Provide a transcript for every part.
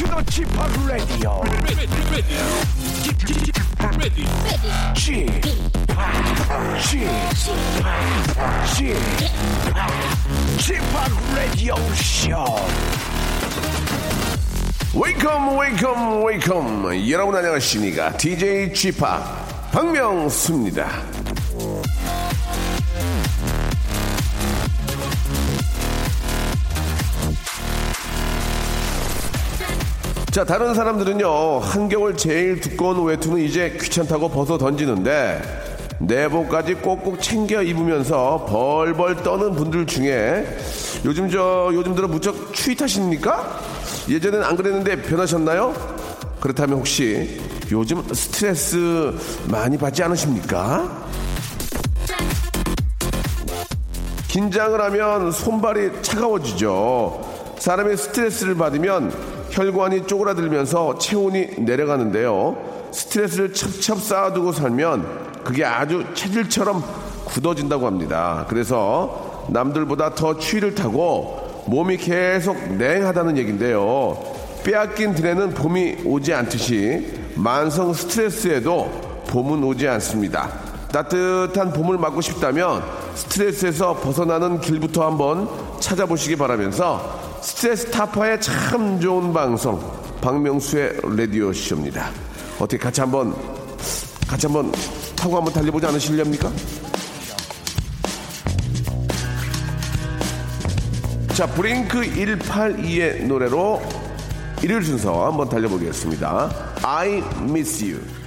to the Chip Radio. Chip, Chip, Chip Radio Show. Welcome, welcome, welcome. 여러분 안녕하십니까? DJ Chip 박명수입니다. 자, 다른 사람들은요, 한겨울 제일 두꺼운 외투는 이제 귀찮다고 벗어 던지는데, 내복까지 꼭꼭 챙겨 입으면서 벌벌 떠는 분들 중에 요즘 저, 요즘 들어 무척 추위 탓입니까? 예전엔 안 그랬는데 변하셨나요? 그렇다면 혹시 요즘 스트레스 많이 받지 않으십니까? 긴장을 하면 손발이 차가워지죠. 사람이 스트레스를 받으면 혈관이 쪼그라들면서 체온이 내려가는데요. 스트레스를 첩첩 쌓아두고 살면 그게 아주 체질처럼 굳어진다고 합니다. 그래서 남들보다 더 추위를 타고 몸이 계속 냉하다는 얘기인데요. 빼앗긴 들에는 봄이 오지 않듯이 만성 스트레스에도 봄은 오지 않습니다. 따뜻한 봄을 맞고 싶다면 스트레스에서 벗어나는 길부터 한번 찾아보시기 바라면서 스트레스 타파에 참 좋은 방송 박명수의 라디오 쇼입니다. 어떻게 같이 한번 같이 한번 타고 한번 달려보지 않으실렵니까? 자 Blink 182의 노래로 일요일 순서 한번 달려보겠습니다. I miss you.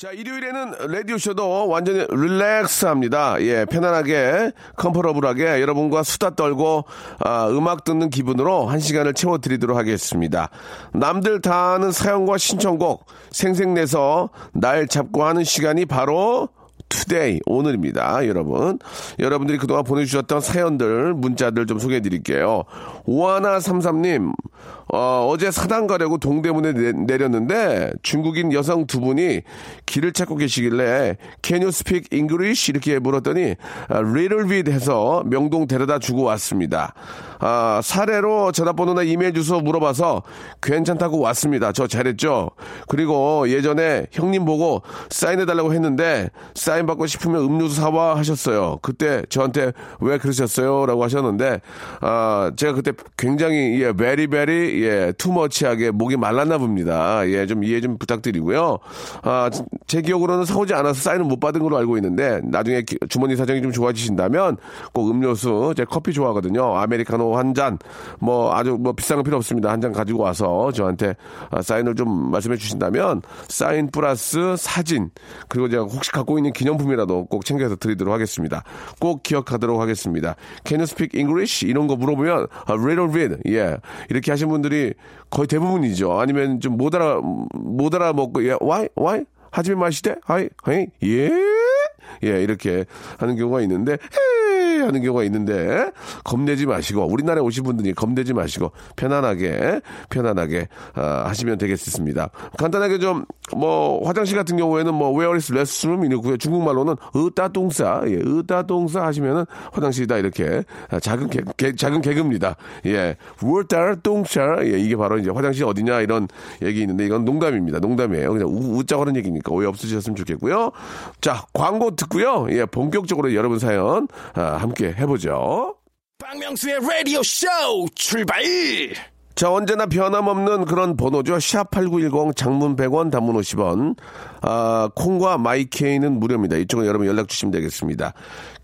자, 일요일에는 라디오쇼도 완전히 relax 합니다. 예, 편안하게, comfortable하게 여러분과 수다 떨고, 아, 음악 듣는 기분으로 한 시간을 채워드리도록 하겠습니다. 남들 다 아는 사연과 신청곡 생생내서 날 잡고 하는 시간이 바로 투데이 오늘입니다, 여러분. 여러분들이 그동안 보내주셨던 사연들, 문자들 좀 소개해 드릴게요. 오하나33님, 어, 어제 사당 가려고 동대문에 내, 렸는데 중국인 여성 두 분이 길을 찾고 계시길래 Can you speak English? 이렇게 물었더니 아, Little bit 해서 명동 데려다 주고 왔습니다. 아, 사례로 전화번호나 이메일 주소 물어봐서 괜찮다고 왔습니다. 저 잘했죠? 그리고 예전에 형님 보고 사인해달라고 했는데 사인 받고 싶으면 음료수 사와 하셨어요. 그때 저한테 왜 그러셨어요? 라고 하셨는데 아, 제가 그때 굉장히 예, 베리 베리 예, 투머치하게 목이 말랐나 봅니다. 예, 좀 이해 좀 부탁드리고요. 아, 제 기억으로는 사오지 않아서 사인을 못 받은 걸로 알고 있는데 나중에 기- 주머니 사정이 좀 좋아지신다면 꼭 음료수, 제 커피 좋아하거든요. 아메리카노 한 잔, 뭐 아주 뭐 비싼 거 필요 없습니다. 한 잔 가지고 와서 저한테 아, 사인을 좀 말씀해 주신다면 사인 플러스 사진 그리고 제가 혹시 갖고 있는 기념품이라도 꼭 챙겨서 드리도록 하겠습니다. 꼭 기억하도록 하겠습니다. Can you speak English? 이런 거 물어보면 아, little bit, 예 이렇게 하신 분들 이 거의 대부분이죠. 아니면 좀 못 알아 못 알아 먹고 예, why? why? はじめまして? はい? はい? 예. 예, 이렇게 하는 경우가 있는데, 헤 하는 경우가 있는데, 겁내지 마시고, 우리나라에 오신 분들이 겁내지 마시고, 편안하게, 편안하게, 아, 하시면 되겠습니다. 간단하게 좀, 뭐, 화장실 같은 경우에는 뭐, where is restroom? 이렇고요. 중국말로는 으따 똥싸, 예, 으따 똥싸 하시면은 화장실이다, 이렇게. 아, 작은 개, 개- 작은 개그입니다. 예, 우따동사, 예, 이게 바로 이제 화장실 어디냐, 이런 얘기 있는데, 이건 농담입니다. 농담이에요. 그냥 우, 웃자고 하는 얘기니까 오해 없으셨으면 좋겠고요. 자, 광고 듣고요. 예, 본격적으로 여러분 사연, 아, 함께 해보죠. 박명수의 라디오 쇼 출발! 자, 언제나 변함없는 그런 번호죠. 샵8910 장문 100원, 단문 50원. 아, 콩과 마이케이는 무료입니다. 이쪽은 여러분 연락 주시면 되겠습니다.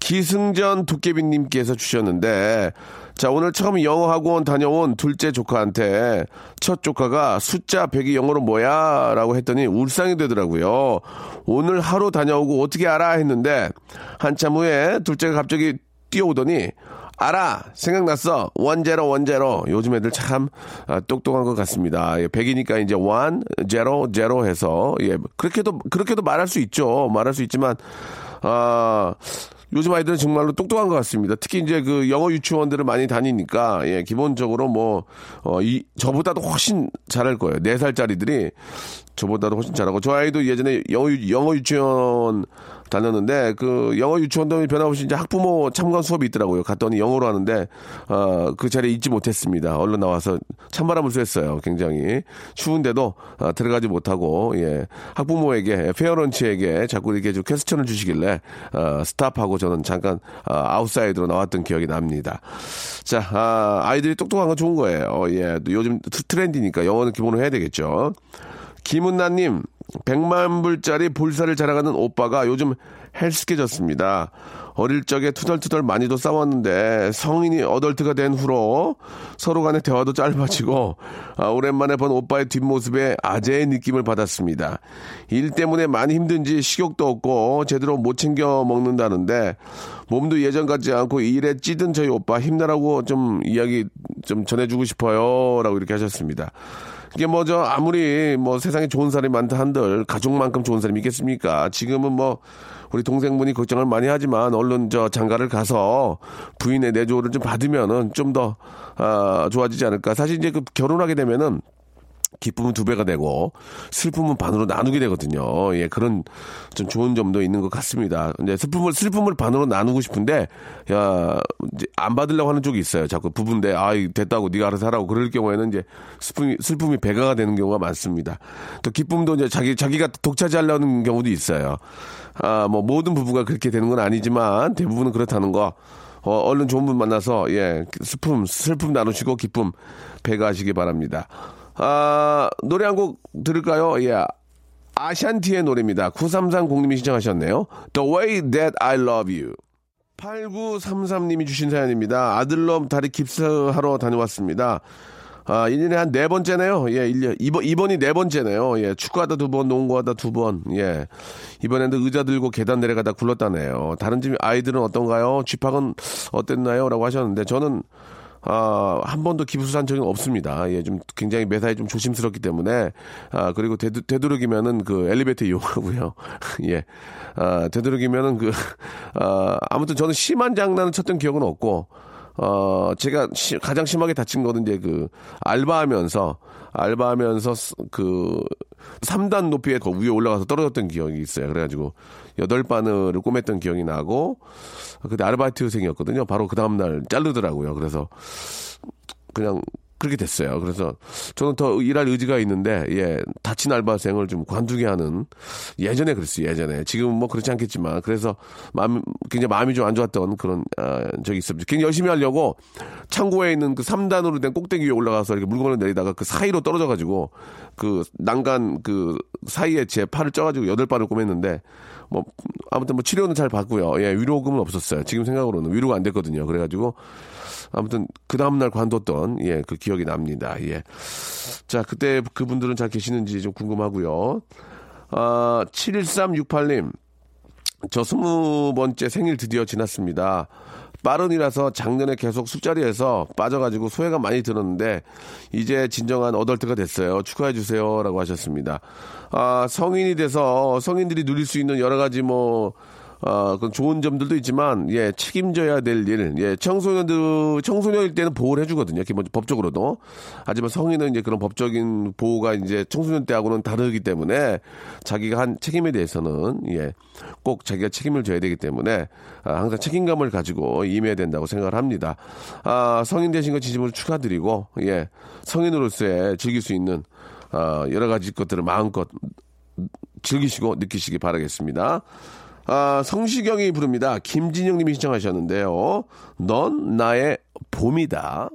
기승전 도깨비님께서 주셨는데, 자, 오늘 처음 영어 학원 다녀온 둘째 조카한테 첫 조카가 숫자 100이 영어로 뭐야? 라고 했더니 울상이 되더라고요. 오늘 하루 다녀오고 어떻게 알아? 했는데, 한참 후에 둘째가 갑자기 뛰어오더니 알아 생각났어 원제로 원제로 요즘 애들 참 아, 똑똑한 것 같습니다. 예, 100이니까 이제 원 제로 제로 해서 예 그렇게도 그렇게도 말할 수 있죠. 말할 수 있지만 아 요즘 아이들은 정말로 똑똑한 것 같습니다. 특히 이제 그 영어 유치원들을 많이 다니니까, 예, 기본적으로 뭐, 어, 이, 저보다도 훨씬 잘할 거예요. 4살짜리들이 저보다도 훨씬 잘하고. 저 아이도 예전에 영어, 유- 영어 유치원 다녔는데, 그 영어 유치원도 변함없이 이제 학부모 참관 수업이 있더라고요. 갔더니 영어로 하는데, 어, 그 자리에 있지 못했습니다. 얼른 나와서 찬바람을 쐈어요. 굉장히. 추운데도 어, 들어가지 못하고, 예, 학부모에게, parents에게 자꾸 이렇게 좀 question을 주시길래, 어, stop하고 저는 잠깐, 어, outside로 나왔던 기억이 납니다. 자, 아, 아이들이 똑똑한 건 좋은 거예요. 예, 또 요즘 트- 트렌드니까 영어는 기본으로 해야 되겠죠. 김은나님, 100만 불짜리 볼살을 자랑하는 오빠가 요즘 핼쑥해졌습니다. 어릴 적에 투덜투덜 많이도 싸웠는데 성인이 adult가 된 후로 서로 간의 대화도 짧아지고 아, 오랜만에 본 오빠의 뒷모습에 아재의 느낌을 받았습니다. 일 때문에 많이 힘든지 식욕도 없고 제대로 못 챙겨 먹는다는데 몸도 예전 같지 않고 일에 찌든 저희 오빠 힘내라고 좀 이야기 좀 전해주고 싶어요. 라고 이렇게 하셨습니다. 이게 뭐 저 아무리 뭐 세상에 좋은 사람이 많다 한들 가족만큼 좋은 사람이 있겠습니까? 지금은 뭐 우리 동생분이 걱정을 많이 하지만 얼른 저 장가를 가서 부인의 내조를 좀 받으면은 좀더 아, 좋아지지 않을까. 사실 이제 그 결혼하게 되면은 기쁨은 두 배가 되고 슬픔은 반으로 나누게 되거든요. 예, 그런 좀 좋은 점도 있는 것 같습니다. 이제 슬픔을 슬픔을 반으로 나누고 싶은데 야, 이제 안 받으려고 하는 쪽이 있어요. 자꾸 부부인데 아, 됐다고 네가 알아서 하라고 그럴 경우에는 이제 슬픔이 슬픔이 배가가 되는 경우가 많습니다. 또 기쁨도 이제 자기 자기가 독차지하려는 경우도 있어요. 아, 뭐 모든 부부가 그렇게 되는 건 아니지만 대부분은 그렇다는 거. 어, 얼른 좋은 분 만나서 예, 슬픔 슬픔 나누시고 기쁨 배가하시기 바랍니다. 아, 노래 한 곡 들을까요? 예. 아샨티의 노래입니다. 9330님이 신청하셨네요. The Way That I Love You. 8933님이 주신 사연입니다. 아들놈 다리 깁스하러 다녀왔습니다. 아, 1년에 한 네 번째네요. 예, 1년, 이번, 이번이 네 번째네요. 예, 축구하다 두 번, 농구하다 두 번. 예. 이번에는 의자 들고 계단 내려가다 굴렀다네요. 다른 집 아이들은 어떤가요? 쥐팍은 어땠나요? 라고 하셨는데, 저는, 아, 한 번도 기부수한 적은 없습니다. 예, 좀 굉장히 매사에 좀 조심스럽기 때문에, 아, 그리고 되도, 되도록이면은 그 엘리베이터 이용하고요. 예. 아, 되도록이면은 그, 아, 아무튼 저는 심한 장난을 쳤던 기억은 없고, 어, 제가 시- 가장 심하게 다친 거는 이제 그, 알바하면서, 알바하면서 스- 그, 3단 높이에 그 위에 올라가서 떨어졌던 기억이 있어요. 그래가지고, 여덟 바늘을 꼬맸던 기억이 나고, 그때 아르바이트생이었거든요. 바로 그 다음날 자르더라고요. 그래서, 그냥 그렇게 됐어요. 그래서 저는 더 일할 의지가 있는데 예 다친 알바생을 좀 관두게 하는 예전에 그랬어요. 예전에 지금은 뭐 그렇지 않겠지만 그래서 마음 굉장히 마음이 좀 안 좋았던 그런 아, 적이 있습니다. 굉장히 열심히 하려고 창고에 있는 그 3단으로 된 꼭대기 위에 올라가서 이렇게 물건을 내리다가 그 사이로 떨어져 가지고 그 난간 그 사이에 제 팔을 쪄가지고 여덟 발을 꼬맸는데 뭐 아무튼 뭐 치료는 잘 받고요. 예 위로금은 없었어요. 지금 생각으로는 위로가 안 됐거든요. 그래가지고 아무튼 그 다음날 관뒀던 예 그 기억이 납니다. 예. 자 그때 그분들은 잘 계시는지 좀 궁금하고요. 아 71368님 저 스무 번째 생일 드디어 지났습니다. 빠른이라서 작년에 계속 술자리에서 빠져가지고 소외가 많이 들었는데 이제 진정한 어덜트가 됐어요. 축하해 주세요라고 하셨습니다. 아 성인이 돼서 성인들이 누릴 수 있는 여러 가지 뭐 어, 그 좋은 점들도 있지만, 예, 책임져야 될 일, 예, 청소년들, 청소년일 때는 보호를 해주거든요. 기본 법적으로도. 하지만 성인은 이제 그런 법적인 보호가 이제 청소년 때하고는 다르기 때문에 자기가 한 책임에 대해서는, 예, 꼭 자기가 책임을 져야 되기 때문에 아, 항상 책임감을 가지고 임해야 된다고 생각을 합니다. 아, 성인 되신 거 진심으로 축하드리고, 예, 성인으로서의 즐길 수 있는, 아, 여러 가지 것들을 마음껏 즐기시고 느끼시기 바라겠습니다. 아, 성시경이 부릅니다. 김진영 님이 신청하셨는데요. 넌 나의 봄이다.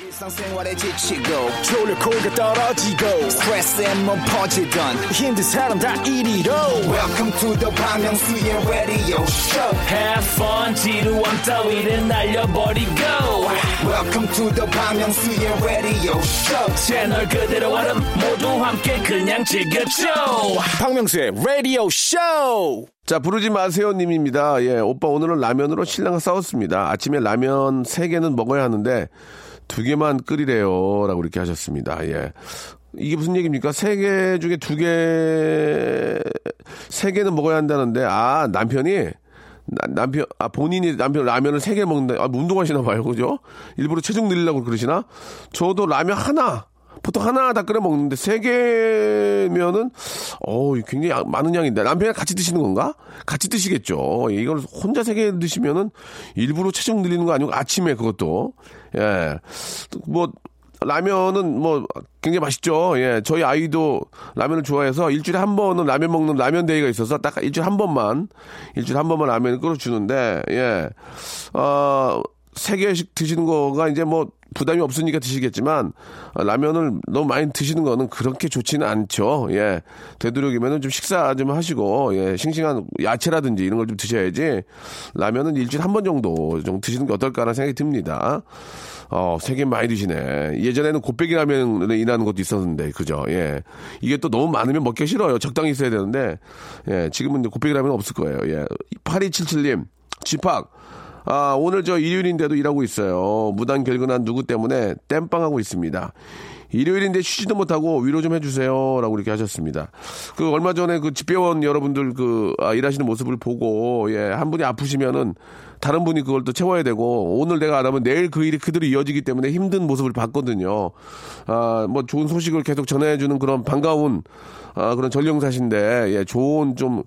일상생활에 지치고, 졸려 코가 떨어지고, 스트레스에 몸 퍼지던, 힘든 사람 다 이리로. welcome to the Bang Myung-soo's radio show Have fun 지루함 따위를 날려버리고 welcome to the Bang Myung-soo's radio show 채널 그대로 얼음 모두 함께 그냥 즐겨줘 박명수의 라디오 쇼 자, 부르지 마세요 님입니다. 예, 오빠 오늘은 라면으로 신랑과 싸웠습니다. 아침에 라면 3개는 먹어야 하는데 2개만 끓이래요. 라고 이렇게 하셨습니다. 예. 이게 무슨 얘기입니까? 3개 중에 2개, 3개는 먹어야 한다는데, 아, 남편이 나- 남편, 아, 본인이 남편 라면을 3개 먹는다. 아, 운동하시나 봐요. 그죠? 일부러 체중 늘리려고 그러시나? 저도 라면 하나, 보통 하나 다 끓여 먹는데 세 개면은 어 굉장히 양- 많은 양인데 남편이랑 같이 드시는 건가? 같이 드시겠죠. 예, 이걸 혼자 세 개 드시면은 일부러 체중 늘리는 거 아니고 아침에 그것도 예 뭐 라면은 뭐 굉장히 맛있죠. 예, 저희 아이도 라면을 좋아해서 일주일에 한 번은 라면 먹는 라면 day가 있어서 딱 일주일에 한 번만 일주일에 한 번만 라면을 끓여주는데 예, 어 세 개씩 드시는 거가 이제 뭐 부담이 없으니까 드시겠지만 어, 라면을 너무 많이 드시는 거는 그렇게 좋지는 않죠. 예, 되도록이면은 좀 식사 좀 하시고 예, 싱싱한 야채라든지 이런 걸 좀 드셔야지 라면은 일주일에 한 번 정도 좀 드시는 게 어떨까라는 생각이 듭니다. 어, 세개 많이 드시네. 예전에는 곱빼기 라면을 일하는 것도 있었는데, 그죠? 예. 이게 또 너무 많으면 먹기 싫어요. 적당히 있어야 되는데, 예. 지금은 곱빼기 라면 없을 거예요. 예. 8277님, 집합. 아, 오늘 저 일요일인데도 일하고 있어요. 무단 결근한 누구 때문에 땜빵하고 있습니다. 일요일인데 쉬지도 못하고 위로 좀 해주세요. 라고 이렇게 하셨습니다. 그 얼마 전에 그 집배원 여러분들 그 아, 일하시는 모습을 보고 예, 한 분이 아프시면은 다른 분이 그걸 또 채워야 되고 오늘 내가 안 하면 내일 그 일이 그대로 이어지기 때문에 힘든 모습을 봤거든요. 아, 뭐 좋은 소식을 계속 전해주는 그런 반가운 아, 그런 전령사신데, 예, 좋은 좀,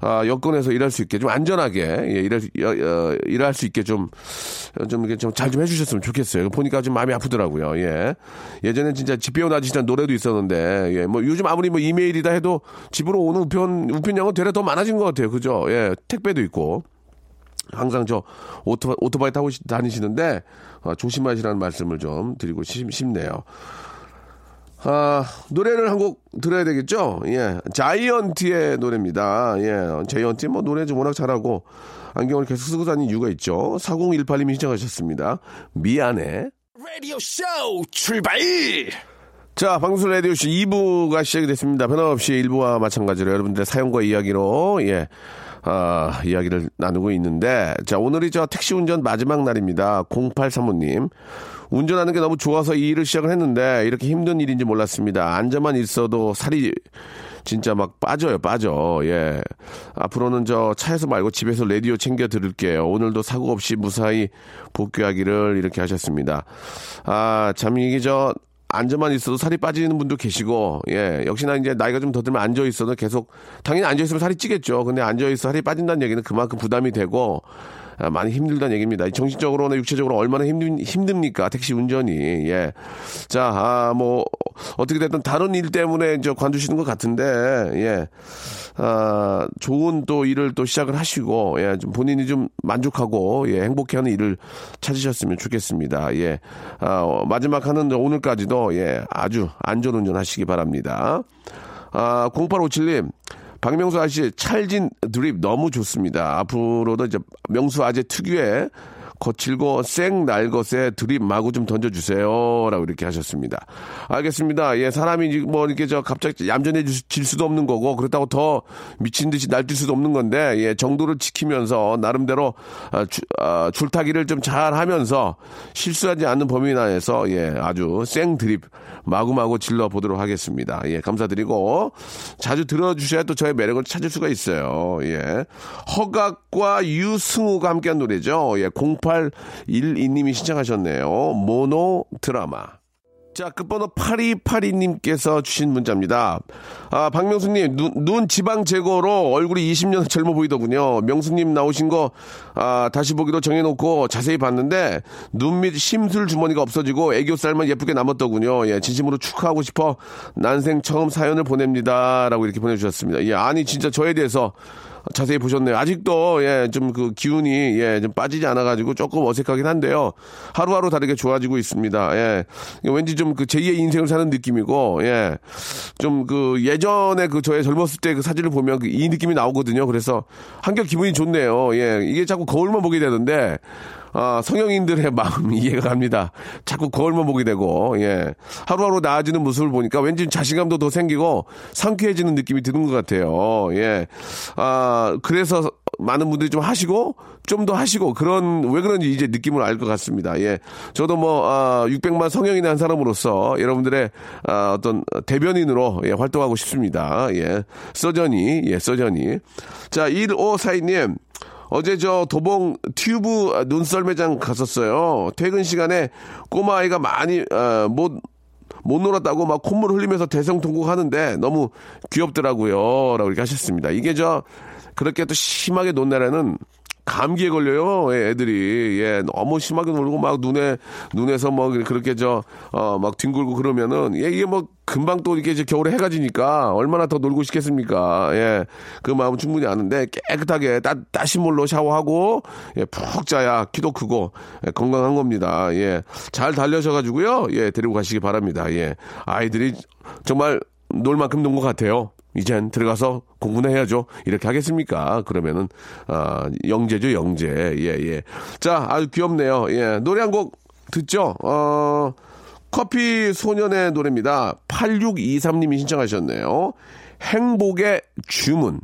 아, 여건에서 일할 수 있게, 좀 안전하게, 예, 일할, 수- 여- 어, 일할 수 있게 좀, 어, 좀 이렇게 좀 잘 좀 해주셨으면 좋겠어요. 보니까 좀 마음이 아프더라고요, 예. 예전엔 진짜 집배원 아저씨란 노래도 있었는데, 예, 뭐 요즘 아무리 뭐 이메일이다 해도 집으로 오는 우편, 우편량은 되레 더 많아진 것 같아요. 그죠? 예, 택배도 있고. 항상 저 오토, 오토바이 타고 시- 다니시는데, 어, 조심하시라는 말씀을 좀 드리고 싶, 싶네요. 아, 노래를 한 곡 들어야 되겠죠? 예. 자이언티의 노래입니다. 예. 자이언티 뭐 노래 좀 워낙 잘하고 안경을 계속 쓰고 다니는 이유가 있죠. 4018님이 신청하셨습니다. 미안해. 라디오 쇼 출발 자, 방송 라디오쇼 2부가 시작이 됐습니다. 변함없이 1부와 마찬가지로 여러분들의 사연과 이야기로, 예, 아, 이야기를 나누고 있는데, 자, 오늘이 저 택시 운전 마지막 날입니다. 0835님. 운전하는 게 너무 좋아서 이 일을 시작을 했는데, 이렇게 힘든 일인지 몰랐습니다. 앉아만 있어도 살이 진짜 막 빠져요, 빠져. 예. 앞으로는 저 차에서 말고 집에서 라디오 챙겨 들을게요. 오늘도 사고 없이 무사히 복귀하기를 이렇게 하셨습니다. 아, 참 이게 저, 앉아만 있어도 살이 빠지는 분도 계시고, 예, 역시나 이제 나이가 좀 더 들면 앉아 있어도 계속, 당연히 앉아 있으면 살이 찌겠죠. 근데 앉아 있어 살이 빠진다는 얘기는 그만큼 부담이 되고, 아, 많이 힘들다는 얘기입니다. 정신적으로나 육체적으로 얼마나 힘든, 힘듭니까? 택시 운전이. 예. 자, 아, 뭐, 어떻게 됐든 다른 일 때문에 이제 관두시는 것 같은데, 예. 아, 좋은 또 일을 또 시작을 하시고, 예, 좀 본인이 좀 만족하고, 예, 행복해하는 일을 찾으셨으면 좋겠습니다. 예. 아, 어, 마지막 하는 오늘까지도, 예, 아주 안전운전 하시기 바랍니다. 아, 0857님. 박명수 아저씨 찰진 드립 너무 좋습니다. 앞으로도 이제 명수 아재 특유의 거칠고 쌩 날 것에 드립 마구 좀 던져주세요. 라고 이렇게 하셨습니다. 알겠습니다. 예, 사람이 뭐 이렇게 저 갑자기 얌전해질 수도 없는 거고, 그렇다고 더 미친 듯이 날뛸 수도 없는 건데, 예, 정도를 지키면서 나름대로 아, 주- 아, 줄타기를 좀 잘 하면서 실수하지 않는 범위 내에서 예, 아주 쌩 드립 마구마구 질러 보도록 하겠습니다. 예, 감사드리고 자주 들어주셔야 또 저의 매력을 찾을 수가 있어요. 예. 허각과 유승우가 함께한 노래죠. 예, 0812님이 신청하셨네요. 모노 드라마. 자, 끝번호 8282님께서 주신 문자입니다. 아, 박명수님, 눈, 눈 지방 제거로 얼굴이 20년 젊어 보이더군요. 명수님 나오신 거, 아, 다시 보기로 정해놓고 자세히 봤는데, 눈 밑 심술 주머니가 없어지고 애교살만 예쁘게 남았더군요. 예, 진심으로 축하하고 싶어 난생 처음 사연을 보냅니다. 라고 이렇게 보내주셨습니다. 예, 아니, 진짜 저에 대해서 자세히 보셨네요. 아직도 예 좀 그 기운이 예 좀 빠지지 않아 가지고 조금 어색하긴 한데요. 하루하루 다르게 좋아지고 있습니다. 예 왠지 좀 그 제2의 인생을 사는 느낌이고 예 좀 그 예전에 그 저의 젊었을 때 그 사진을 보면 그 이 느낌이 나오거든요. 그래서 한결 기분이 좋네요. 예 이게 자꾸 거울만 보게 되는데. 아, 성형인들의 마음 이해가 갑니다. 자꾸 거울만 보게 되고, 예. 하루하루 나아지는 모습을 보니까 왠지 자신감도 더 생기고 상쾌해지는 느낌이 드는 것 같아요. 예. 아, 그래서 많은 분들이 좀 하시고, 좀 더 하시고, 그런, 왜 그런지 이제 느낌을 알 것 같습니다. 예. 저도 뭐, 아, 600만 성형인의 한 사람으로서 여러분들의 아, 어떤 대변인으로 예, 활동하고 싶습니다. 예. 서전이, 예, 서전이. 자, 1542님. 어제 저 도봉 튜브 눈썰 매장 갔었어요. 퇴근 시간에 꼬마 아이가 많이 어, 못, 못 놀았다고 막 콧물 흘리면서 대성통곡 하는데 너무 귀엽더라고요. 라고 이렇게 하셨습니다. 이게 저 그렇게 또 심하게 논 날에는 감기에 걸려요, 예, 애들이. 예, 너무 심하게 놀고 막 눈에, 눈에서 뭐 그렇게 저, 어, 막 뒹굴고 그러면은, 예, 이게 뭐 금방 또 이렇게 이제 겨울에 해가 지니까 얼마나 더 놀고 싶겠습니까? 예, 그 마음은 충분히 아는데 깨끗하게 따, 따신 물로 샤워하고, 예, 푹 자야 키도 크고, 예, 건강한 겁니다. 예, 잘 달려셔가지고요, 예, 데리고 가시기 바랍니다. 예, 아이들이 정말 놀 만큼 논 것 같아요. 이젠 들어가서 공부나 해야죠. 이렇게 하겠습니까? 그러면은, 아, 영재죠, 영재. 예, 예. 자, 아주 귀엽네요. 예. 노래 한 곡 듣죠? 어, 커피 소년의 노래입니다. 8623님이 신청하셨네요. 행복의 주문.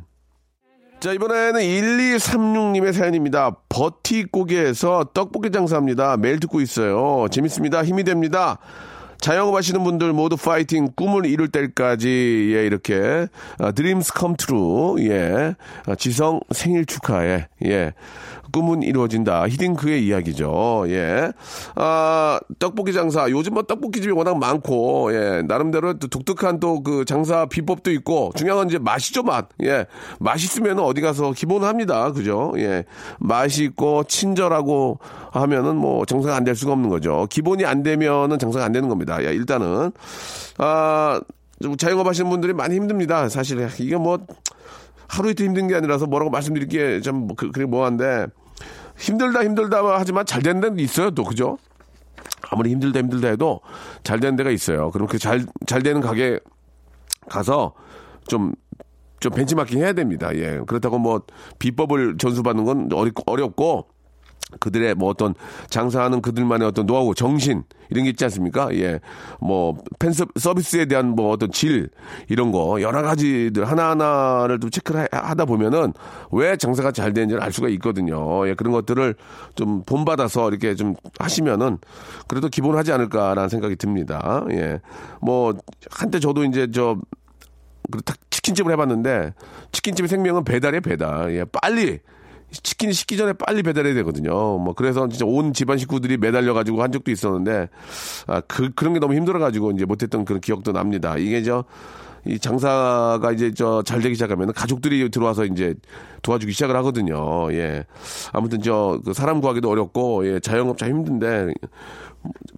자, 이번에는 1236님의 사연입니다. 버티고개에서 떡볶이 장사합니다. 매일 듣고 있어요. 재밌습니다. 힘이 됩니다. 자영업 하시는 분들 모두 파이팅 꿈을 이룰 때까지 예 이렇게 Dreams Come True 예. 아, 지성 생일 축하해 예. 꿈은 이루어진다. 히딩크의 이야기죠 예아 떡볶이 장사. 요즘 뭐 떡볶이 집이 워낙 많고 예. 나름대로 또 독특한 또 그 장사 비법도 있고 중요한 건 이제 맛이죠 맛예. 맛있으면 어디 가서 기본 합니다. 그죠? 예. 맛이 있고 친절하고 하면은 뭐 장사가 안 될 수가 없는 거죠. 기본이 안 되면은 장사가 안 되는 겁니다. 야, 일단은, 아, 좀 자영업 하시는 분들이 많이 힘듭니다. 사실. 이게 뭐, 하루 이틀 힘든 게 아니라서 뭐라고 말씀드리기에 좀, 뭐 그, 그래 뭐한데, 힘들다 힘들다 하지만 잘 되는 데도 있어요, 또. 그죠? 아무리 힘들다 힘들다 해도 잘 되는 데가 있어요. 그럼 그 잘, 잘 되는 가게 가서 좀, 좀 벤치마킹 해야 됩니다. 예. 그렇다고 뭐, 비법을 전수받는 건 어렵고, 그들의 뭐 어떤 장사하는 그들만의 어떤 노하우, 정신 이런 게 있지 않습니까? 예, 뭐 팬서 서비스에 대한 뭐 어떤 질 이런 거 여러 가지들 하나 하나를 좀 체크를 하다 보면은 왜 장사가 잘 되는지를 알 수가 있거든요. 예, 그런 것들을 좀 본받아서 이렇게 좀 하시면은 그래도 기본하지 않을까라는 생각이 듭니다. 예, 뭐 한때 저도 이제 저 그딱 치킨집을 해봤는데 치킨집 의 생명은 배달이에요 배달. 예, 빨리 치킨이 식기 전에 빨리 배달해야 되거든요. 뭐 그래서 진짜 온 집안 식구들이 매달려 가지고 한 적도 있었는데 아 그 그런 게 너무 힘들어 가지고 이제 못했던 그런 기억도 납니다. 이게 저 이 장사가 이제 저 잘 되기 시작하면 가족들이 들어와서 이제 도와주기 시작을 하거든요. 예. 아무튼 저 그 사람 구하기도 어렵고 예, 자영업자 힘든데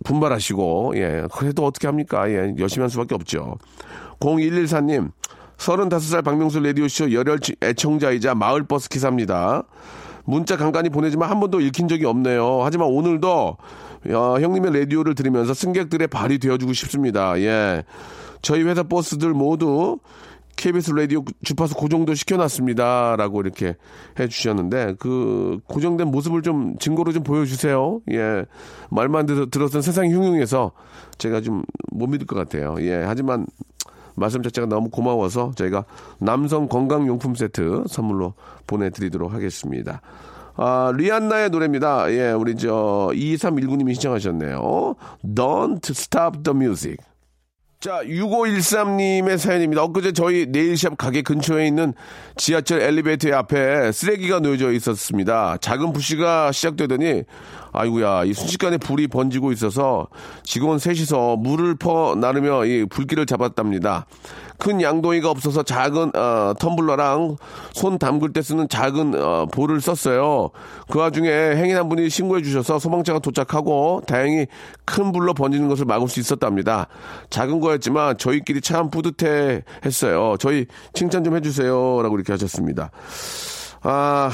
분발하시고 예. 그래도 어떻게 합니까? 예. 열심히 할 수밖에 없죠. 0114님 35살 박명수 라디오쇼 열혈 애청자이자 마을버스 기사입니다. 문자 간간히 보내지만 한 번도 읽힌 적이 없네요. 하지만 오늘도 어, 형님의 라디오를 들으면서 승객들의 발이 되어주고 싶습니다. 예. 저희 회사 버스들 모두 KBS 라디오 주파수 고정도 시켜놨습니다. 라고 이렇게 해 주셨는데, 그, 고정된 모습을 좀 증거로 좀 보여주세요. 예. 말만 들어, 들었던 세상이 흉흉해서 제가 좀 못 믿을 것 같아요. 예. 하지만 말씀 자체가 너무 고마워서 저희가 남성 건강용품 세트 선물로 보내드리도록 하겠습니다. 아, 리안나의 노래입니다. 예, 우리 저 2319님이 신청하셨네요. Don't stop the music. 자, 6513님의 사연입니다. 엊그제 저희 네일샵 가게 근처에 있는 지하철 엘리베이터 앞에 쓰레기가 놓여져 있었습니다. 작은 불씨가 시작되더니, 아이고야, 이 순식간에 불이 번지고 있어서 직원 셋이서 물을 퍼 나르며 이 불길을 잡았답니다. 큰 양동이가 없어서 작은 어, 텀블러랑 손 담글 때 쓰는 작은 어, 볼을 썼어요. 그 와중에 행인 한 분이 신고해 주셔서 소방차가 도착하고 다행히 큰 불로 번지는 것을 막을 수 있었답니다. 작은 거였지만 저희끼리 참 뿌듯해 했어요. 저희 칭찬 좀 해주세요라고 이렇게 하셨습니다. 아.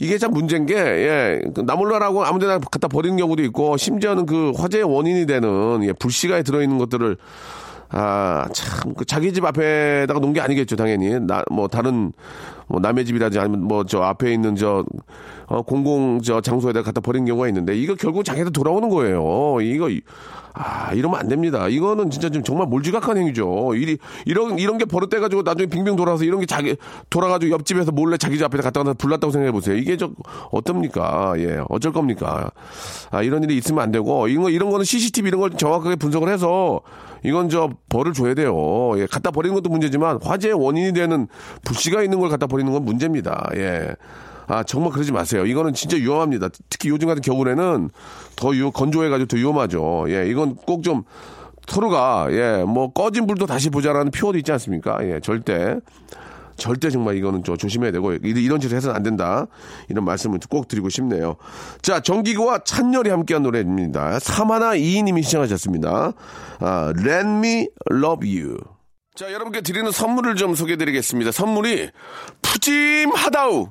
이게 참 문제인 게, 예, 나몰라라고 아무 데나 갖다 버리는 경우도 있고, 심지어는 그 화재의 원인이 되는, 예, 불씨가에 들어있는 것들을 아, 참, 그 자기 집 앞에다가 놓은 게 아니겠죠, 당연히. 나, 뭐, 다른, 뭐 남의 집이라든지 아니면 뭐 저 앞에 있는 저 어, 공공 저 장소에다 갖다 버린 경우가 있는데 이거 결국 자기한테 돌아오는 거예요. 이거 이- 아 이러면 안 됩니다. 이거는 진짜 좀 정말 몰지각한 행위죠. 이 이런 이런 게 버릇돼 가지고 나중에 빙빙 돌아서 이런 게 자기 돌아가지고 옆집에서 몰래 자기 집 앞에다 갖다 놔 불났다고 생각해 보세요. 이게 저 어떻습니까? 예 어쩔 겁니까? 아 이런 일이 있으면 안 되고 이런 거 이런 거는 CCTV 이런 걸 정확하게 분석을 해서 이건 저 벌을 줘야 돼요. 예, 갖다 버리는 것도 문제지만 화재의 원인이 되는 불씨가 있는 걸 갖다 버리는 건 문제입니다. 예. 아, 정말 그러지 마세요. 이거는 진짜 위험합니다. 특히 요즘 같은 겨울에는 더 유, 건조해가지고 더 위험하죠. 예, 이건 꼭 좀 서로가, 예, 뭐 꺼진 불도 다시 보자라는 표어도 있지 않습니까? 예, 절대. 절대 정말 이거는 좀 조심해야 되고 이- 이런 짓을 해서는 안 된다 이런 말씀을 꼭 드리고 싶네요. 자 정기구와 찬열이 함께한 노래입니다. 사마나 이인님이 시청하셨습니다. 아, Let Me Love You. 자 여러분께 드리는 선물을 좀 소개해 드리겠습니다. 선물이 푸짐하다우.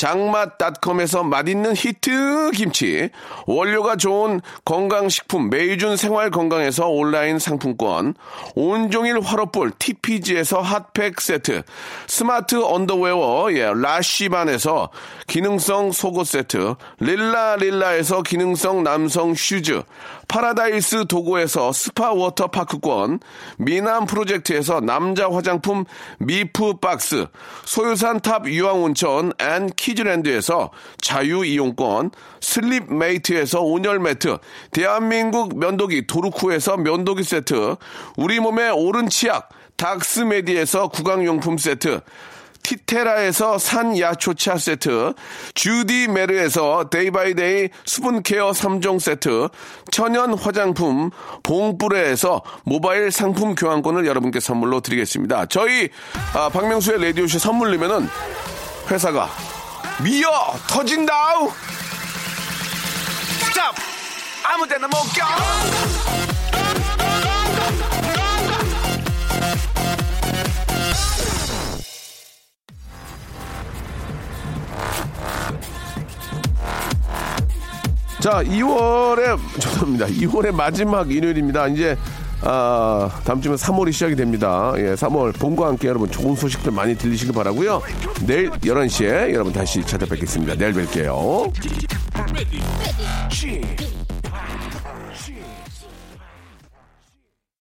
장맛닷컴에서 맛있는 히트 김치, 원료가 좋은 건강식품 메이준 생활건강에서 온라인 상품권, 온종일 화로볼 TPG에서 핫팩 세트, 스마트 언더웨어 예, 라쉬반에서 기능성 속옷 세트, 릴라 릴라에서 기능성 남성 슈즈, 파라다이스 도고에서 스파 워터파크권, 미남 프로젝트에서 남자 화장품 미프 박스, 소요산 탑 유황온천 and 키즈랜드에서 자유이용권, 슬립 메이트에서 온열 매트, 대한민국 면도기 도루코에서 면도기 세트, 우리 몸에 옳은 치약, 닥스메디에서 구강용품 세트, 티테라에서 산야초차 세트, 주디 메르에서 Day by Day 수분케어 3종 세트, 천연 화장품 봉뿌레에서 모바일 상품 교환권을 여러분께 선물로 드리겠습니다. 저희 아, 박명수의 라디오쇼 선물리면은 회사가 미어 터진다우 스탑 아무 데나 못 껴. 자, 2월의 죄송합니다. 2월의 마지막 일요일입니다. 이제 아, 다음 주면 3월이 시작이 됩니다. 예, 3월 봄과 함께 여러분 좋은 소식들 많이 들리시길 바라고요. 내일 11시에 여러분 다시 찾아뵙겠습니다. 내일 뵐게요.